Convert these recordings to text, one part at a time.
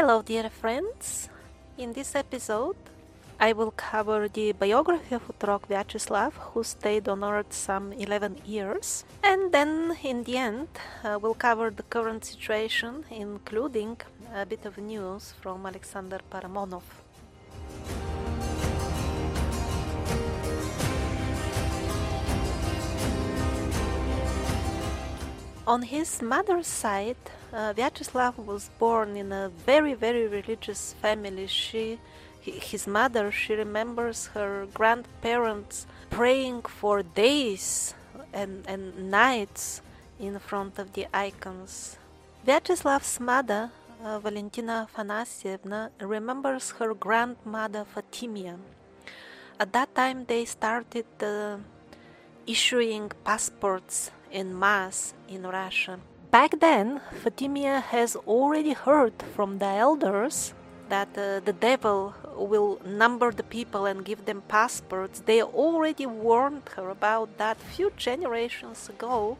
Hello, dear friends. In this episode, I will cover the biography of Otrok Vyacheslav, who stayed on Earth some 11 years. And then, in the end, uh, we'll cover the current situation, including a bit of news from Alexander Paramonov. On his mother's side, uh, Vyacheslav was born in a very, very religious family. She, his mother, she remembers her grandparents praying for days and, and nights in front of the icons. Vyacheslav's mother, uh, Valentina Afanasyevna, remembers her grandmother Fatimia. At that time, they started uh, issuing passports en mass in Russia. Back then, Fatimia has already heard from the elders that uh, the devil will number the people and give them passports. They already warned her about that few generations ago.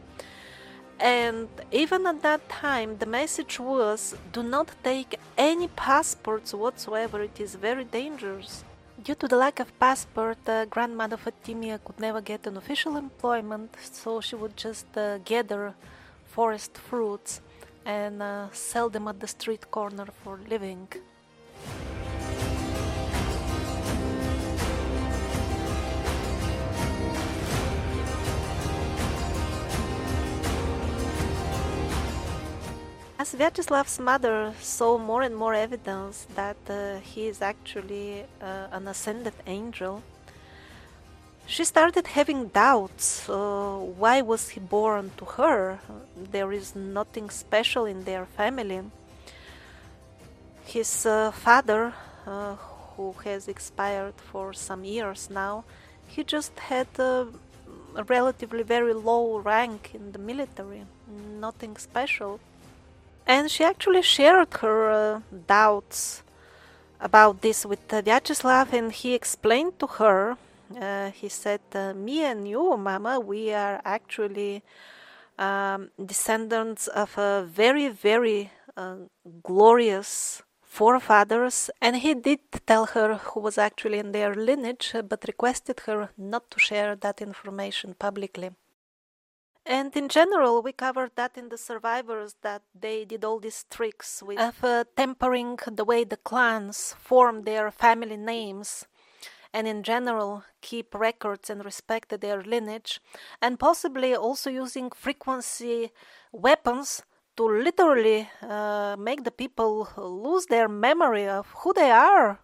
And even at that time, the message was do not take any passports whatsoever, it is very dangerous. Due to the lack of passport, uh, grandmother Fatimia could never get an official employment, so she would just uh, gather forest fruits and uh, sell them at the street corner for living. As Vyacheslav's mother saw more and more evidence that uh, he is actually uh, an ascended angel, she started having doubts. Uh, why was he born to her? There is nothing special in their family. His uh, father, uh, who has expired for some years now, he just had a relatively very low rank in the military, nothing special. And she actually shared her uh, doubts about this with uh, Vyacheslav, and he explained to her. Uh, he said, uh, "Me and you, Mama, we are actually um, descendants of a very, very uh, glorious forefathers." And he did tell her who was actually in their lineage, but requested her not to share that information publicly. And in general, we covered that in the survivors that they did all these tricks with of uh, tempering the way the clans form their family names, and in general keep records and respect their lineage, and possibly also using frequency weapons to literally uh, make the people lose their memory of who they are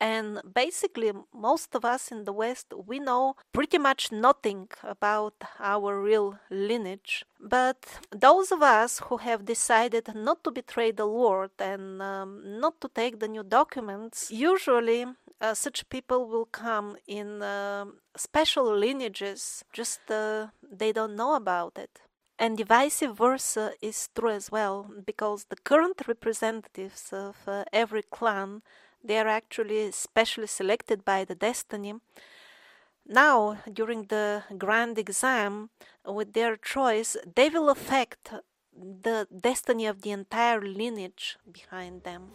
and basically, most of us in the West, we know pretty much nothing about our real lineage. But those of us who have decided not to betray the Lord and um, not to take the new documents, usually uh, such people will come in uh, special lineages, just uh, they don't know about it. And the vice versa is true as well, because the current representatives of uh, every clan they are actually specially selected by the destiny. Now, during the grand exam, with their choice, they will affect the destiny of the entire lineage behind them.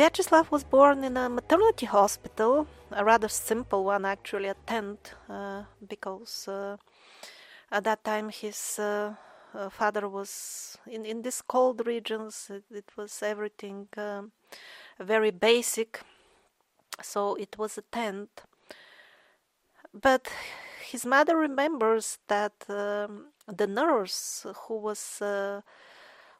Vyacheslav was born in a maternity hospital, a rather simple one actually, a tent, uh, because uh, at that time his uh, uh father was in, in these cold regions, it, it was everything um, very basic, so it was a tent. But his mother remembers that um, the nurse who was uh,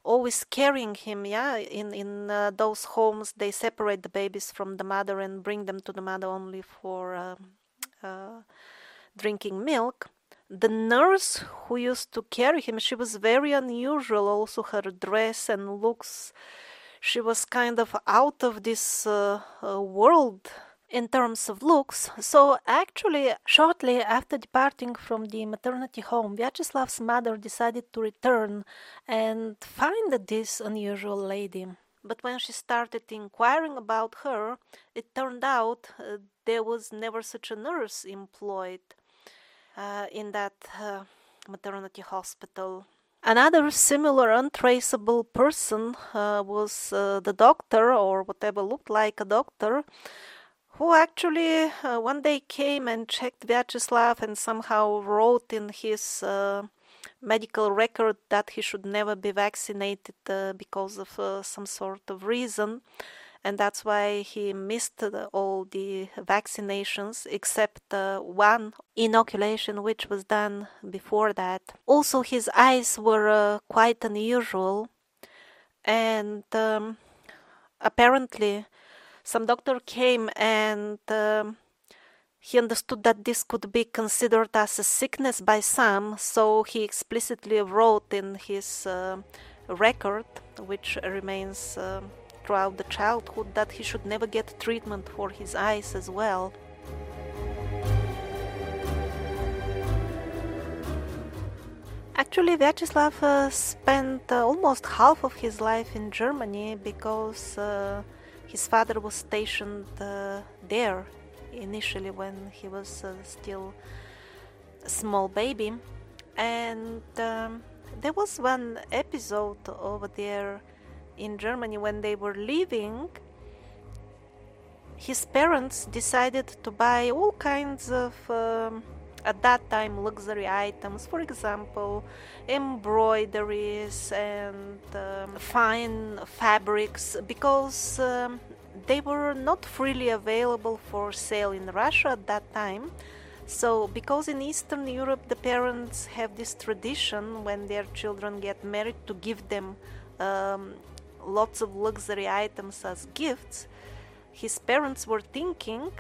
always carrying him yeah in in uh, those homes they separate the babies from the mother and bring them to the mother only for uh, uh, drinking milk. The nurse who used to carry him she was very unusual also her dress and looks. She was kind of out of this uh, uh, world in terms of looks. So, actually, shortly after departing from the maternity home, Vyacheslav's mother decided to return and find this unusual lady. But when she started inquiring about her, it turned out uh, there was never such a nurse employed uh, in that uh, maternity hospital. Another similar untraceable person uh, was uh, the doctor, or whatever looked like a doctor, who actually uh, one day came and checked Vyacheslav and somehow wrote in his uh, medical record that he should never be vaccinated uh, because of uh, some sort of reason. And that's why he missed all the vaccinations except uh, one inoculation, which was done before that. Also, his eyes were uh, quite unusual, and um, apparently, some doctor came and um, he understood that this could be considered as a sickness by some, so he explicitly wrote in his uh, record, which remains uh, throughout the childhood, that he should never get treatment for his eyes as well. Actually, Vyacheslav uh, spent uh, almost half of his life in Germany because uh, his father was stationed uh, there initially when he was uh, still a small baby. And um, there was one episode over there in Germany when they were leaving. His parents decided to buy all kinds of, um, at that time, luxury items. For example, embroideries and um, fine fabrics, because um, they were not freely available for sale in Russia at that time. So, because in Eastern Europe the parents have this tradition when their children get married to give them um, lots of luxury items as gifts, his parents were thinking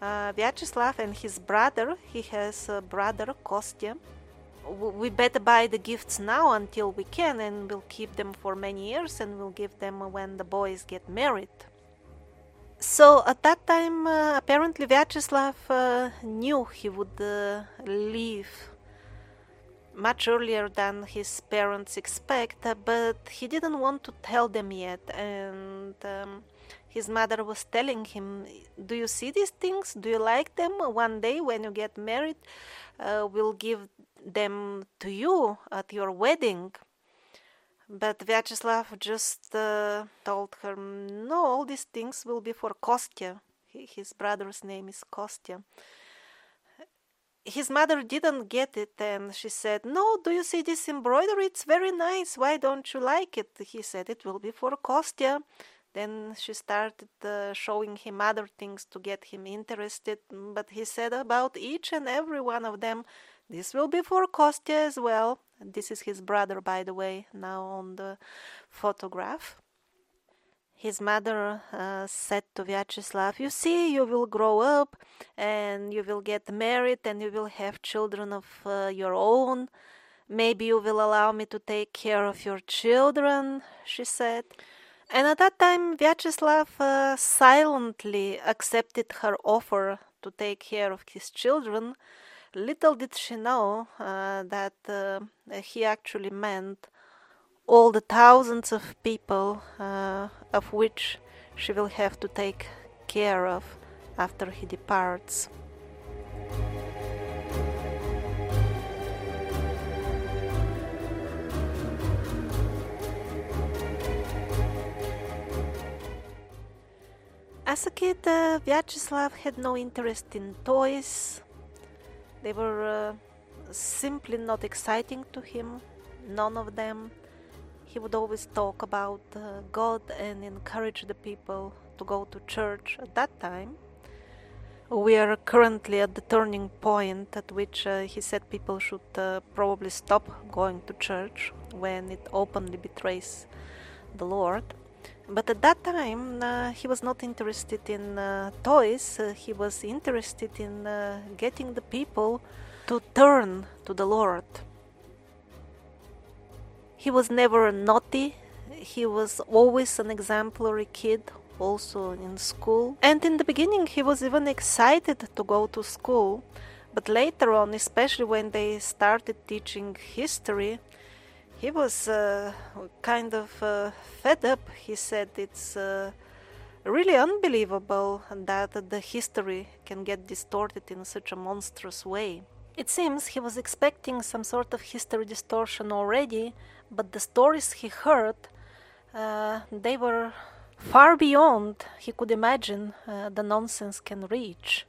uh, Vyacheslav and his brother, he has a brother Kostya, we better buy the gifts now until we can and we'll keep them for many years and we'll give them when the boys get married. So at that time, uh, apparently Vyacheslav uh, knew he would uh, leave much earlier than his parents expect, uh, but he didn't want to tell them yet. And um, his mother was telling him, "Do you see these things? Do you like them? One day when you get married, uh, we'll give them to you at your wedding." But Vyacheslav just uh, told her, no, all these things will be for Kostya. His brother's name is Kostya. His mother didn't get it and she said, No, do you see this embroidery? It's very nice. Why don't you like it? He said, It will be for Kostya. Then she started uh, showing him other things to get him interested, but he said about each and every one of them, This will be for Kostya as well. This is his brother, by the way, now on the photograph. His mother uh, said to Vyacheslav, You see, you will grow up and you will get married and you will have children of uh, your own. Maybe you will allow me to take care of your children, she said. And at that time, Vyacheslav uh, silently accepted her offer to take care of his children Little did she know uh, that uh, he actually meant all the thousands of people uh, of which she will have to take care of after he departs. As a kid, uh, Vyacheslav had no interest in toys, they were uh, simply not exciting to him, none of them. He would always talk about uh, God and encourage the people to go to church at that time. We are currently at the turning point at which uh, he said people should uh, probably stop going to church when it openly betrays the Lord. But at that time, uh, he was not interested in uh, toys, uh, he was interested in uh, getting the people to turn to the Lord. He was never naughty, he was always an exemplary kid, also in school. And in the beginning, he was even excited to go to school. But later on, especially when they started teaching history, He was uh, kind of uh, fed up. He said it's uh, really unbelievable that the history can get distorted in such a monstrous way. It seems he was expecting some sort of history distortion already, but the stories he heard, uh, they were far beyond he could imagine uh, the nonsense can reach.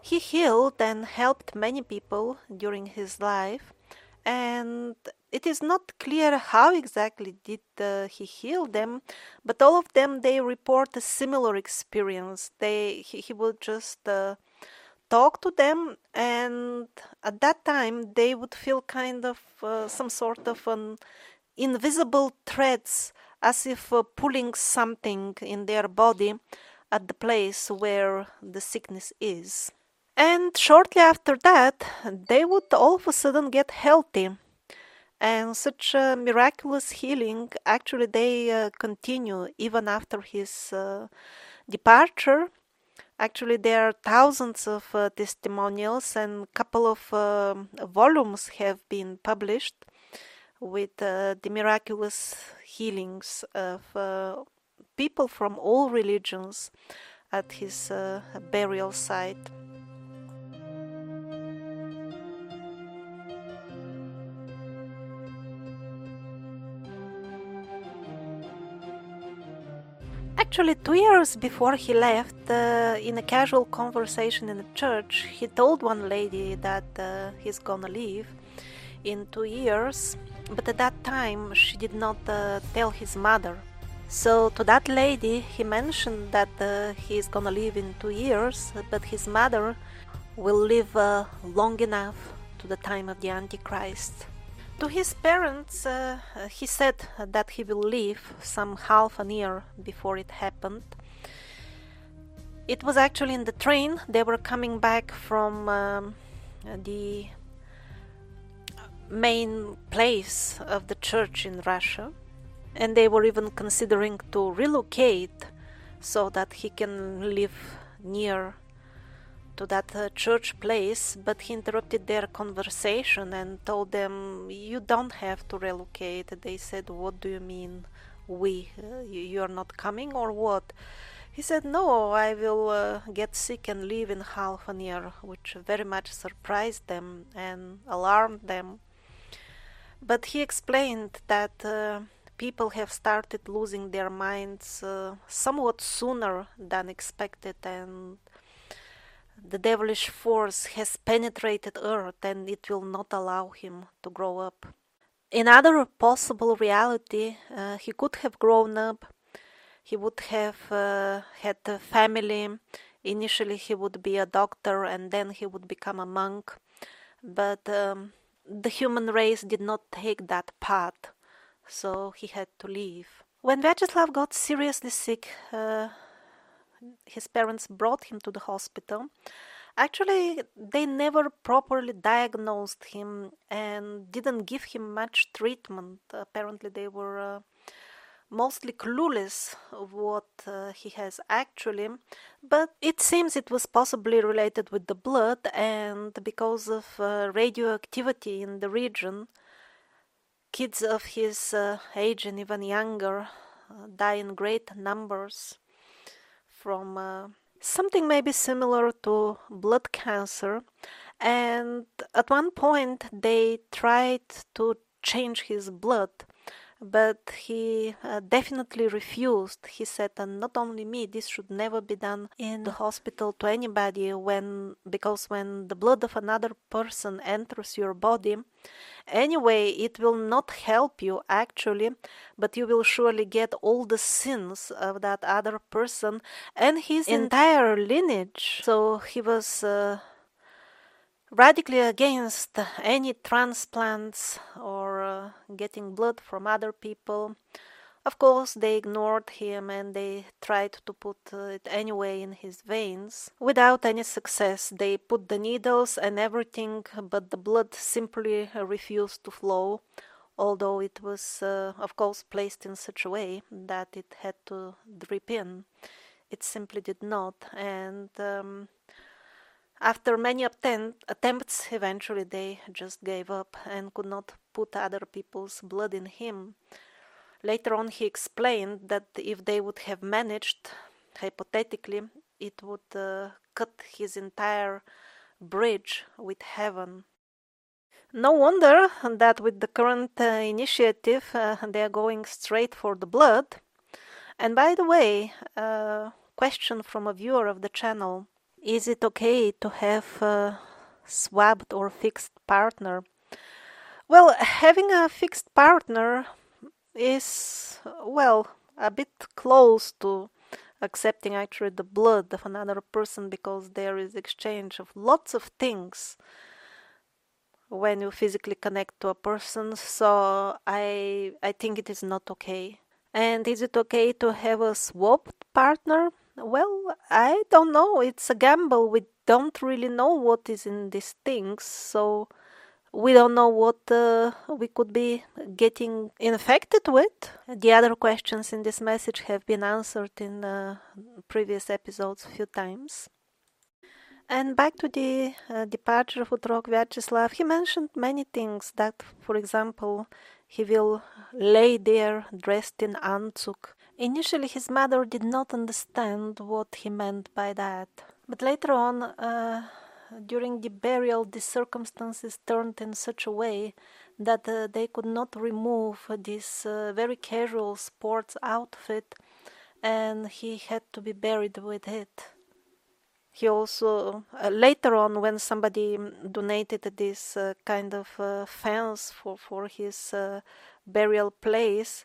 He healed and helped many people during his life, and it is not clear how exactly did uh, he heal them, but all of them they report a similar experience. They he, he would just uh, talk to them, and at that time they would feel kind of uh, some sort of an invisible threads, as if uh, pulling something in their body at the place where the sickness is. And shortly after that, they would all of a sudden get healthy. And such a miraculous healing, actually, they uh, continue even after his uh, departure. Actually, there are thousands of uh, testimonials, and a couple of uh, volumes have been published with uh, the miraculous healings of uh, people from all religions at his burial site. Actually, two years before he left, uh, in a casual conversation in a church, he told one lady that uh, he's gonna leave in two years, but at that time she did not uh, tell his mother. So, to that lady, he mentioned that uh, he's gonna leave in two years, but his mother will live uh, long enough to the time of the Antichrist. To his parents, uh, he said that he will leave some half an year before it happened. It was actually in the train. They were coming back from um, the main place of the church in Russia, and they were even considering to relocate so that he can live near to that uh, church place, but he interrupted their conversation and told them, You don't have to relocate. They said, What do you mean, we? Uh, you are not coming, or what? He said, No, I will uh, get sick and leave in half an year, which very much surprised them and alarmed them. But he explained that uh, people have started losing their minds uh, somewhat sooner than expected and the devilish force has penetrated Earth and it will not allow him to grow up. Another possible reality, uh, he could have grown up, he would have uh, had a family. Initially, he would be a doctor and then he would become a monk. But um, the human race did not take that path, so he had to leave. When Vyacheslav got seriously sick, uh, his parents brought him to the hospital. Actually, they never properly diagnosed him and didn't give him much treatment. Apparently, they were uh, mostly clueless of what uh, he has actually, but it seems it was possibly related with the blood, and because of uh, radioactivity in the region, kids of his uh, age and even younger uh, die in great numbers from uh, something maybe similar to blood cancer. And at one point, they tried to change his blood but he uh, definitely refused. He said, and not only me, this should never be done in the hospital to anybody when because when the blood of another person enters your body, anyway, it will not help you actually, but you will surely get all the sins of that other person and his entire lineage. So he was. Uh, radically against any transplants or uh, getting blood from other people. Of course, they ignored him and they tried to put it anyway in his veins. Without any success, they put the needles and everything, but the blood simply refused to flow, although it was, uh, of course, placed in such a way that it had to drip in. It simply did not, and um, after many attempt, attempts, eventually they just gave up and could not put other people's blood in him. Later on, he explained that if they would have managed, hypothetically, it would uh, cut his entire bridge with heaven. No wonder that with the current uh, initiative uh, they are going straight for the blood. And by the way, a question from a viewer of the channel is it okay to have a swapped or fixed partner? Well, having a fixed partner is, well, a bit close to accepting actually the blood of another person because there is exchange of lots of things when you physically connect to a person. So i i think it is not okay. And is it okay to have a swapped partner well i don't know it's a gamble we don't really know what is in these things so we don't know what uh, we could be getting infected with. The other questions in this message have been answered in uh, previous episodes a few times. And back to the uh, departure of Otrok Vyacheslav, he mentioned many things that, for example, he will lay there dressed in anzug. Initially, his mother did not understand what he meant by that. But later on, uh, during the burial, the circumstances turned in such a way that uh, they could not remove this uh, very casual sports outfit, and he had to be buried with it. He also, uh, later on, when somebody donated this uh, kind of uh, fence for, for his uh, burial place,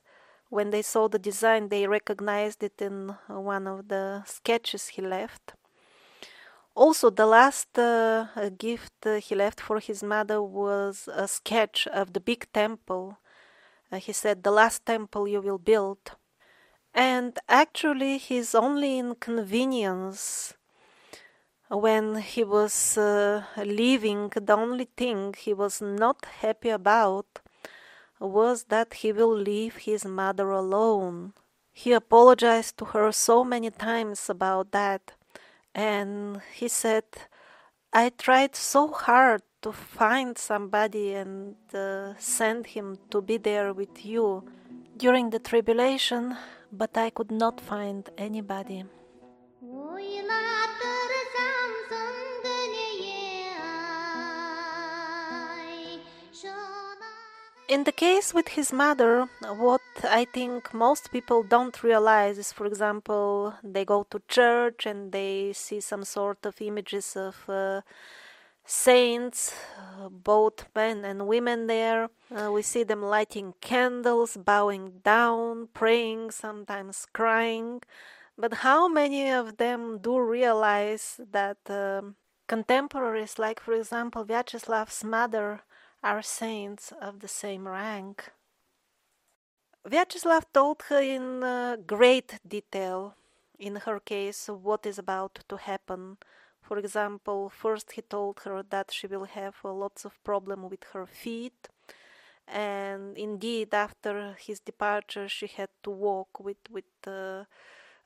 when they saw the design, they recognized it in one of the sketches he left also, the last uh, gift uh, he left for his mother was a sketch of the big temple. Uh, he said, The last temple you will build. And actually, his only inconvenience when he was uh, leaving, the only thing he was not happy about was that he will leave his mother alone. He apologized to her so many times about that and he said, I tried so hard to find somebody and uh, send him to be there with you during the tribulation, but I could not find anybody. In the case with his mother, what I think most people don't realize is, for example, they go to church and they see some sort of images of uh, saints, both men and women there. Uh, we see them lighting candles, bowing down, praying, sometimes crying. But how many of them do realize that um, contemporaries, like for example Vyacheslav's mother, are saints of the same rank. Vyacheslav told her in uh, great detail, in her case, what is about to happen. For example, first he told her that she will have uh, lots of problem with her feet, and indeed, after his departure, she had to walk with with uh,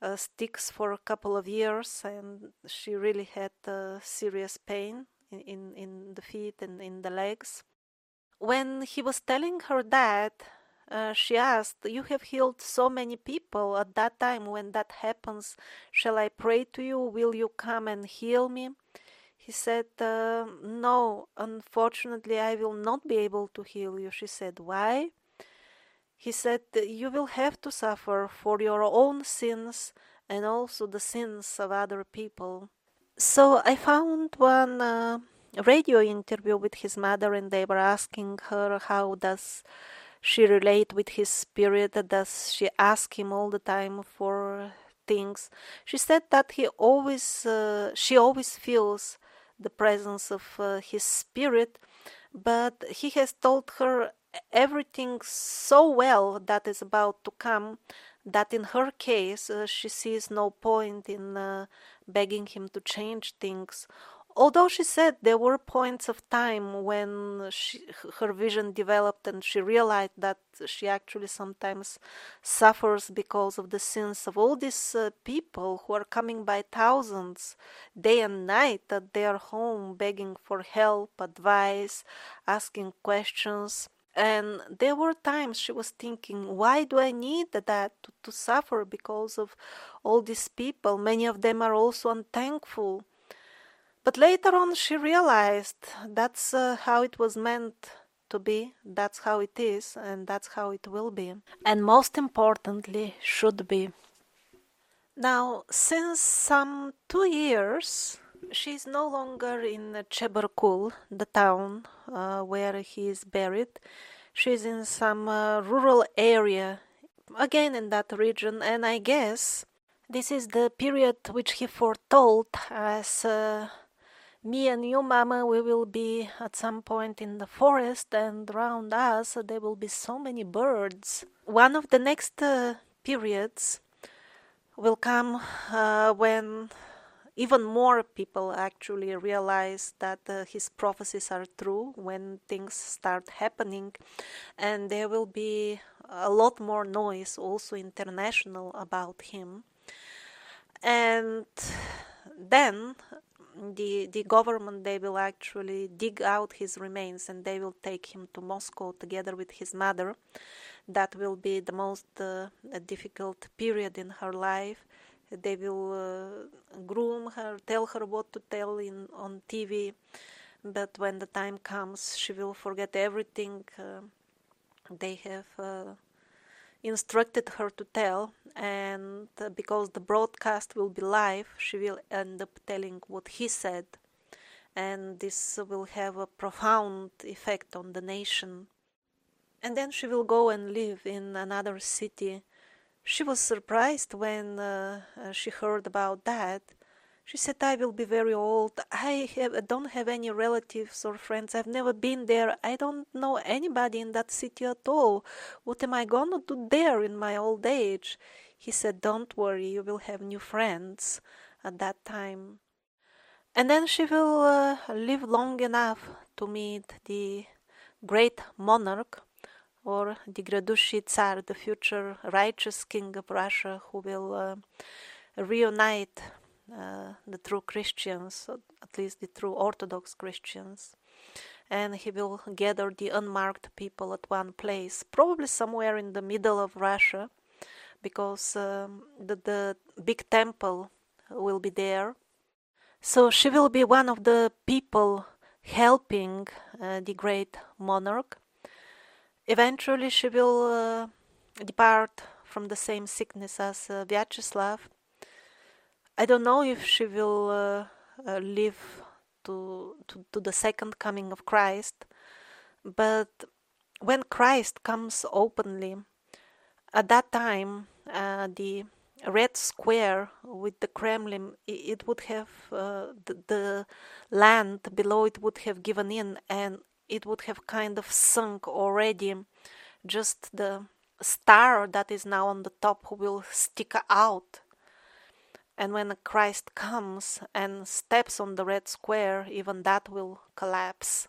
uh, sticks for a couple of years, and she really had uh, serious pain in, in, in the feet and in the legs. When he was telling her that, uh, she asked, You have healed so many people at that time when that happens. Shall I pray to you? Will you come and heal me? He said, uh, No, unfortunately, I will not be able to heal you. She said, Why? He said, You will have to suffer for your own sins and also the sins of other people. So I found one uh, radio interview with his mother and they were asking her how does she relate with his spirit does she ask him all the time for things. She said that he always uh, she always feels the presence of uh, his spirit but he has told her everything so well that is about to come that in her case uh, she sees no point in uh, begging him to change things although she said there were points of time when she, her vision developed and she realized that she actually sometimes suffers because of the sins of all these uh, people who are coming by thousands day and night at their home begging for help advice asking questions And there were times she was thinking, why do I need that to, to suffer because of all these people? Many of them are also unthankful. But later on, she realized that's uh, how it was meant to be, that's how it is, and that's how it will be. And most importantly, should be. Now, since some two years, she is no longer in Chebarkul, the town uh, where he is buried. She is in some uh, rural area, again in that region, and I guess this is the period which he foretold as uh, me and you, Mama, we will be at some point in the forest, and around us there will be so many birds. One of the next uh, periods will come uh, when even more people actually realize that uh, his prophecies are true when things start happening and there will be a lot more noise also international about him and then the the government they will actually dig out his remains and they will take him to Moscow together with his mother. That will be the most uh, difficult period in her life. They will uh, groom her tell her what to tell in on tv but when the time comes she will forget everything uh, they have uh, instructed her to tell and uh, because the broadcast will be live she will end up telling what he said. And this will have a profound effect on the nation. And then she will go and live in another city. She was surprised when uh, uh, she heard about that. She said, I will be very old. I have, don't have any relatives or friends. I've never been there. I don't know anybody in that city at all. What am I going to do there in my old age? He said, Don't worry, you will have new friends at that time. And then she will uh, live long enough to meet the great monarch or the Gradushi Tsar, the future righteous king of Russia, who will uh, reunite uh, the true Christians, at least the true Orthodox Christians. And he will gather the unmarked people at one place, probably somewhere in the middle of Russia, because um, the, the big temple will be there. So she will be one of the people helping uh, the great monarch Eventually, she will uh, depart from the same sickness as uh, Vyacheslav. I don't know if she will uh, uh, live to, to, to the second coming of Christ, but when Christ comes openly, at that time, uh, the red square with the Kremlin, it would have uh, the, the land below it would have given in, and it would have kind of sunk already. Just the star that is now on the top will stick out. And when Christ comes and steps on the red square, even that will collapse.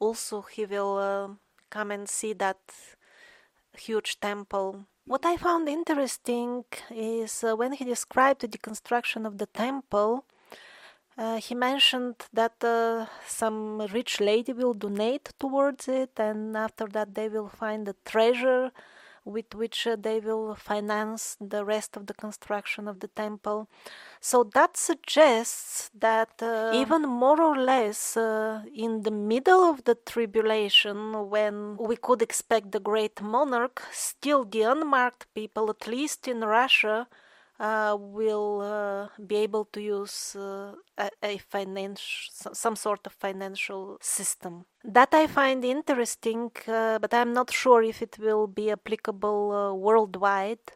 Also, he will uh, come and see that huge temple. What I found interesting is uh, when he described the construction of the temple, uh, he mentioned that uh, some rich lady will donate towards it, and after that, they will find a treasure with which uh, they will finance the rest of the construction of the temple. So that suggests that uh, even more or less uh, in the middle of the tribulation, when we could expect the great monarch, still the unmarked people, at least in Russia, uh, will uh, be able to use uh, a, a financial some sort of financial system. That i find interesting uh, but i'm not sure if it will be applicable uh, worldwide.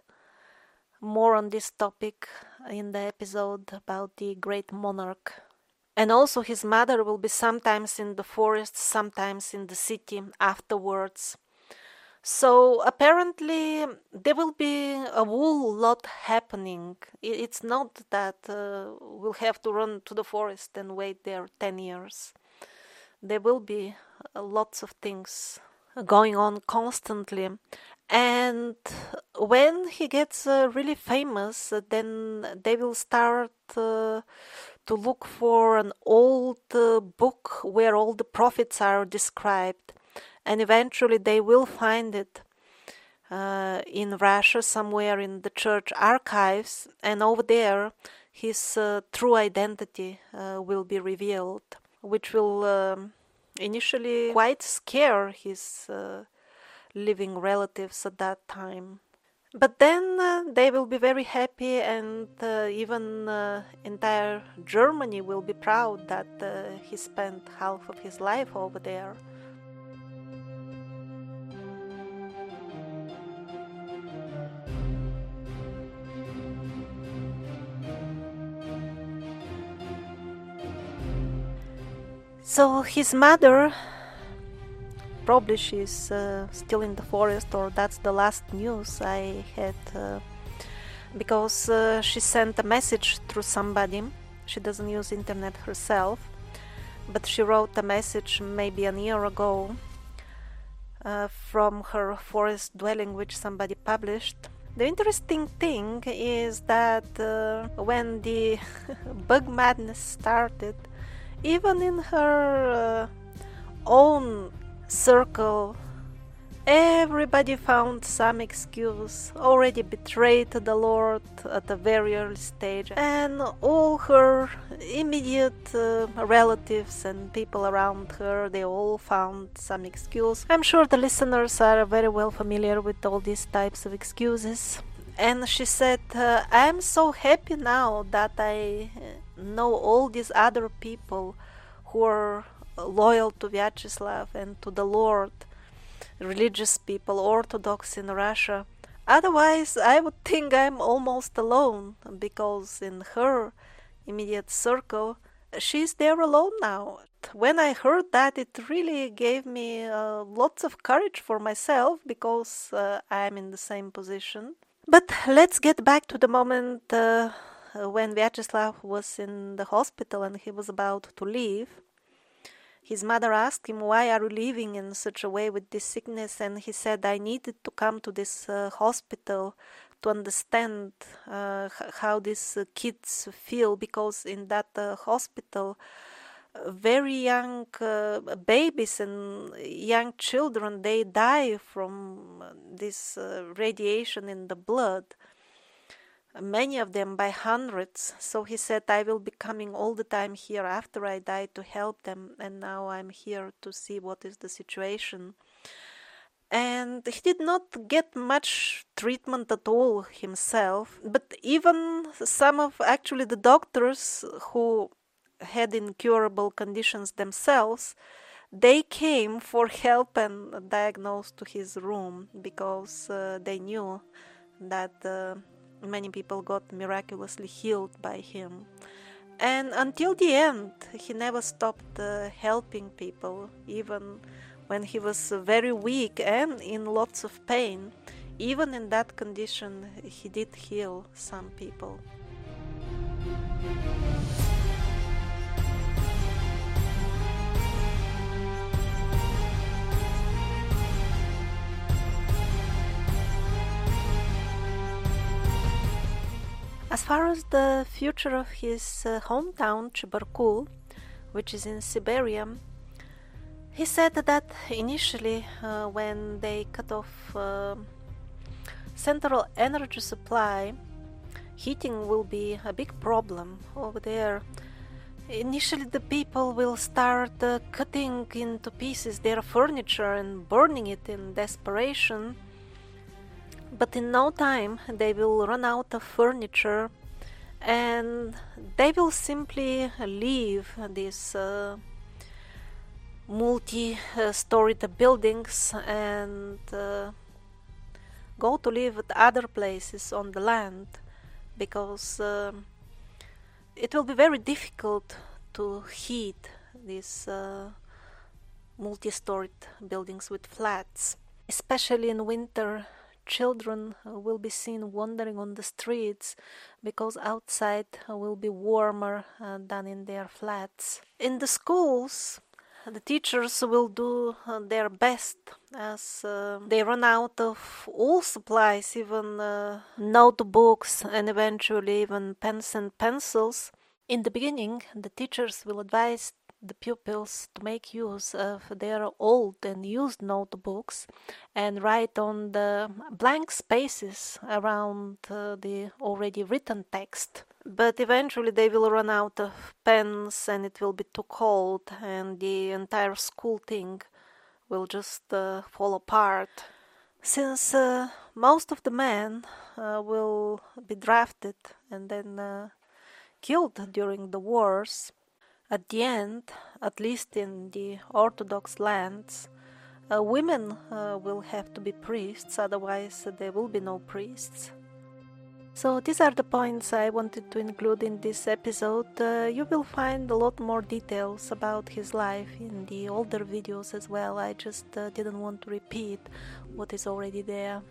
More on this topic in the episode about the great monarch. And also his mother will be sometimes in the forest sometimes in the city afterwards so apparently there will be a whole lot happening. It's not that uh, we'll have to run to the forest and wait there 10 years. There will be uh, lots of things going on constantly. And when he gets uh, really famous, uh, then they will start uh, to look for an old book where all the prophets are described and eventually they will find it uh, in Russia, somewhere in the church archives, and over there his uh, true identity uh, will be revealed, which will um, initially quite scare his uh, living relatives at that time. But then uh, they will be very happy, and uh, even entire Germany will be proud that he spent half of his life over there. So his mother, probably she's uh, still in the forest, or that's the last news I had, uh, because uh, she sent a message through somebody. She doesn't use internet herself, but she wrote a message maybe a year ago uh, from her forest dwelling, which somebody published. The interesting thing is that uh, when the bug madness started, even in her uh, own circle, everybody found some excuse, already betrayed the Lord at a very early stage, and all her immediate uh, relatives and people around her, they all found some excuse. I'm sure the listeners are very well familiar with all these types of excuses. And she said, uh, I'm so happy now that I know all these other people who are loyal to Vyacheslav and to the Lord, religious people, Orthodox in Russia. Otherwise, I would think I'm almost alone because in her immediate circle, she's there alone now. When I heard that, it really gave me uh, lots of courage for myself because uh, I'm in the same position. But let's get back to the moment uh, uh, when Vyacheslav was in the hospital and he was about to leave, his mother asked him, Why are you living in such a way with this sickness? And he said, I needed to come to this uh, hospital to understand uh, how these uh, kids feel because in that uh, hospital, very young uh, babies and young children they die from this radiation in the blood many of them by hundreds. So he said, I will be coming all the time here after I die to help them, and now I'm here to see what is the situation. And he did not get much treatment at all himself, but even some of actually the doctors who had incurable conditions themselves, they came for help and diagnosed to his room because uh, they knew that. Uh, many people got miraculously healed by him. And until the end, he never stopped uh, helping people, even when he was very weak and in lots of pain. Even in that condition, he did heal some people. As far as the future of his uh, hometown, Chebarkul, which is in Siberia, he said that initially, uh, when they cut off uh, central energy supply, heating will be a big problem over there. Initially, the people will start uh, cutting into pieces their furniture and burning it in desperation but in no time they will run out of furniture and they will simply leave these uh, multi-storied buildings and uh, go to live at other places on the land because uh, it will be very difficult to heat these uh, multi-storied buildings with flats especially in winter children uh, will be seen wandering on the streets because outside uh, will be warmer uh, than in their flats. In the schools, the teachers will do their best as uh, they run out of all supplies, even uh, notebooks and eventually even pens and pencils. In the beginning, the teachers will advise the pupils to make use of their old and used notebooks and write on the blank spaces around uh, the already written text. But eventually they will run out of pens and it will be too cold and the entire school thing will just uh, fall apart. Since uh, most of the men uh, will be drafted and then uh, killed during the wars, at the end, at least in the Orthodox lands, uh, women uh, will have to be priests, otherwise, there will be no priests. So, these are the points I wanted to include in this episode. Uh, you will find a lot more details about his life in the older videos as well. I just uh, didn't want to repeat what is already there.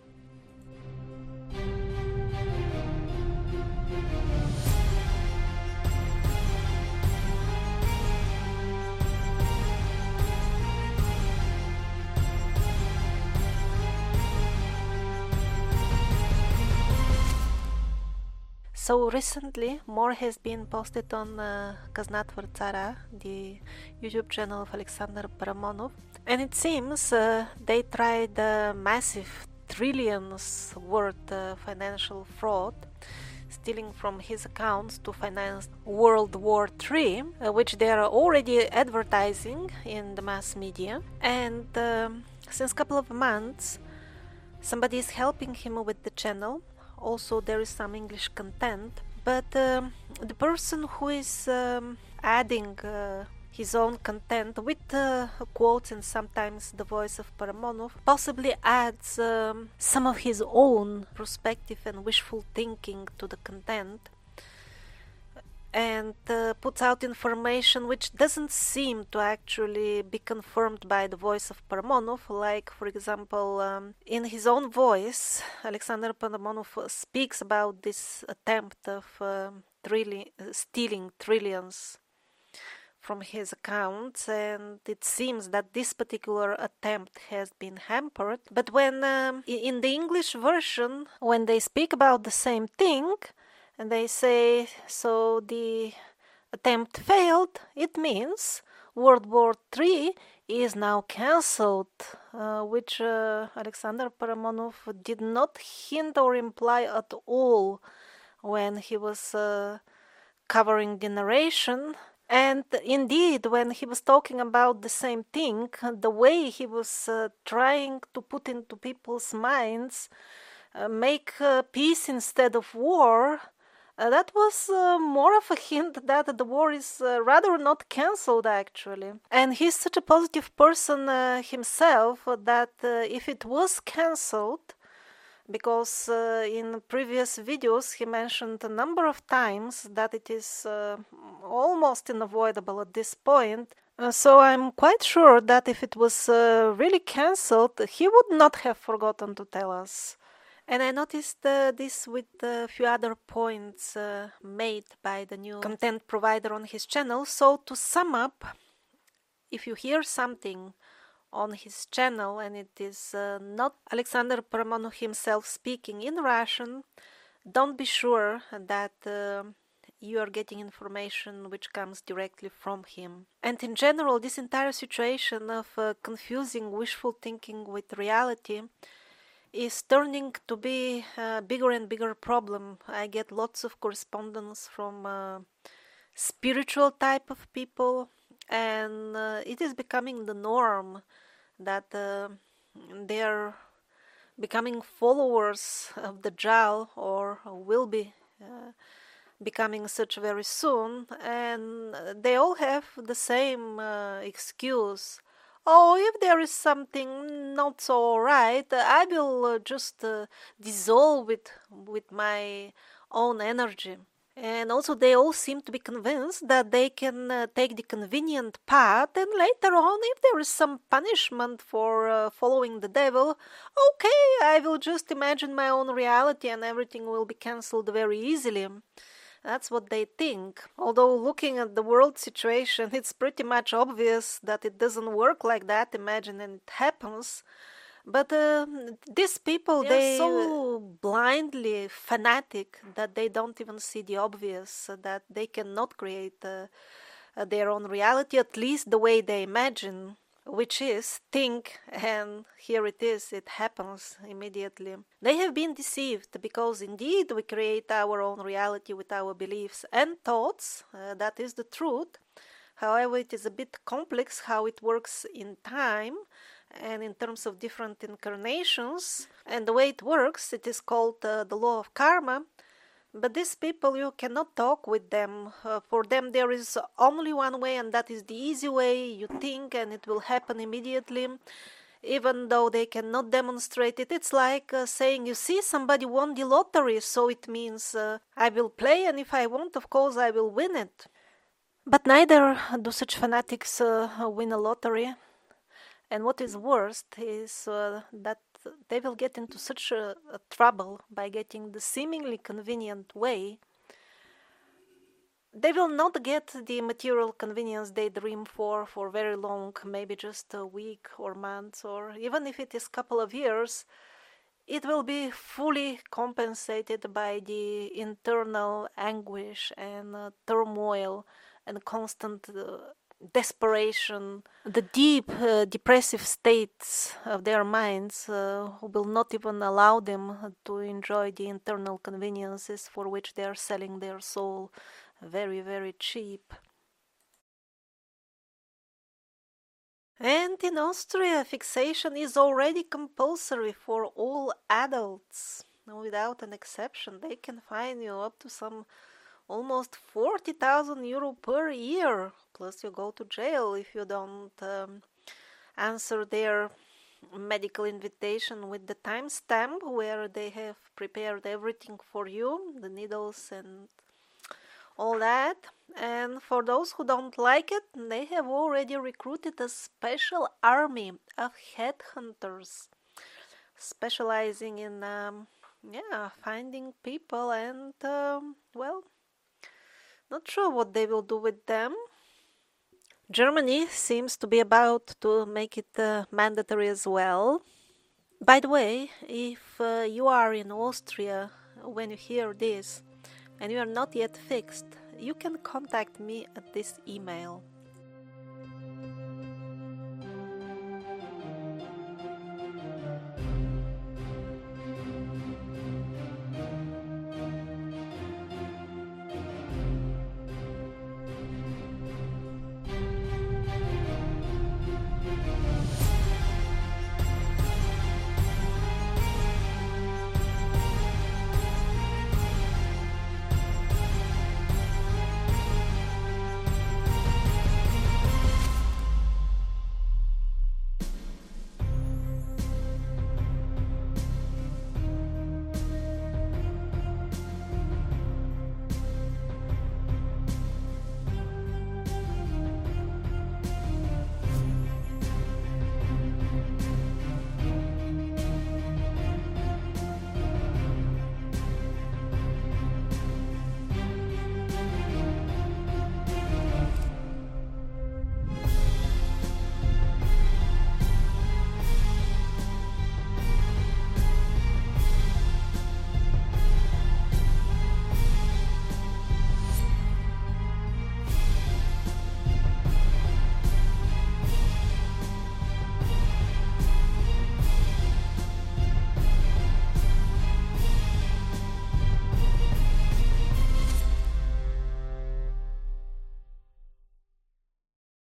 So recently, more has been posted on uh, Kaznat the YouTube channel of Alexander Paramonov, and it seems uh, they tried a massive trillions worth uh, financial fraud, stealing from his accounts to finance World War III, uh, which they are already advertising in the mass media. And um, since a couple of months, somebody is helping him with the channel also there is some English content, but um, the person who is um, adding uh, his own content with uh, quotes and sometimes the voice of Paramonov possibly adds um, some of his own perspective and wishful thinking to the content and uh, puts out information which doesn't seem to actually be confirmed by the voice of Paramonov. Like, for example, um, in his own voice, Alexander Paramonov speaks about this attempt of uh, trilli- stealing trillions from his accounts, and it seems that this particular attempt has been hampered. But when um, in the English version, when they speak about the same thing, and they say so the attempt failed. It means world war iii is now cancelled uh, which uh, alexander paramonov did not hint or imply at all when he was uh, covering the narration and indeed, when he was talking about the same thing, the way he was uh, trying to put into people's minds, uh, make uh, peace instead of war, uh, that was uh, more of a hint that the war is uh, rather not cancelled actually. And he's such a positive person uh, himself that uh, if it was cancelled, because uh, in previous videos he mentioned a number of times that it is almost unavoidable at this point. so I'm quite sure that if it was really cancelled, he would not have forgotten to tell us. And I noticed uh, this with a few other points uh, made by the new content provider on his channel. So, to sum up, if you hear something on his channel and it is uh, not Alexander Paramonov himself speaking in Russian, don't be sure that uh, you are getting information which comes directly from him. And in general, this entire situation of uh, confusing wishful thinking with reality is turning to be a bigger and bigger problem. I get lots of correspondence from uh, spiritual type of people, and uh, it is becoming the norm that uh, they are becoming followers of Dajjal or will be uh, becoming such very soon, and they all have the same uh, excuse Oh, if there is something not so right, I will uh, just uh, dissolve it with my own energy. And also, they all seem to be convinced that they can uh, take the convenient path, and later on, if there is some punishment for uh, following the devil, okay, I will just imagine my own reality and everything will be cancelled very easily. That's what they think. Although, looking at the world situation, it's pretty much obvious that it doesn't work like that. Imagine it happens. But uh, these people, They're they so blindly fanatic that they don't even see the obvious, that they cannot create uh, their own reality, at least the way they imagine, which is think, and here it is, it happens immediately. They have been deceived because indeed we create our own reality with our beliefs and thoughts, uh, that is the truth. However, it is a bit complex how it works in time and in terms of different incarnations. And the way it works, it is called uh, the law of karma. But these people, you cannot talk with them. Uh, for them, there is only one way, and that is the easy way. You think, and it will happen immediately. Even though they cannot demonstrate it, it's like uh, saying, You see, somebody won the lottery, so it means uh, I will play, and if I want, of course, I will win it. But neither do such fanatics uh, win a lottery. And what is worst is uh, that they will get into such a, a trouble by getting the seemingly convenient way. They will not get the material convenience they dream for for very long, maybe just a week or months, or even if it is couple of years, it will be fully compensated by the internal anguish and uh, turmoil and constant uh, desperation, the deep uh, depressive states of their minds uh, will not even allow them to enjoy the internal conveniences for which they are selling their soul very, very cheap. And in Austria, fixation is already compulsory for all adults. Without an exception, they can fine you up to some almost 40,000 euro per year. Plus, you go to jail if you don't um, answer their medical invitation with the timestamp where they have prepared everything for you the needles and all that. And for those who don't like it, they have already recruited a special army of headhunters specializing in um, yeah finding people and um, well not sure what they will do with them. Germany seems to be about to make it uh, mandatory as well. By the way, if uh, you are in Austria when you hear this and you are not yet fixed, you can contact me at this email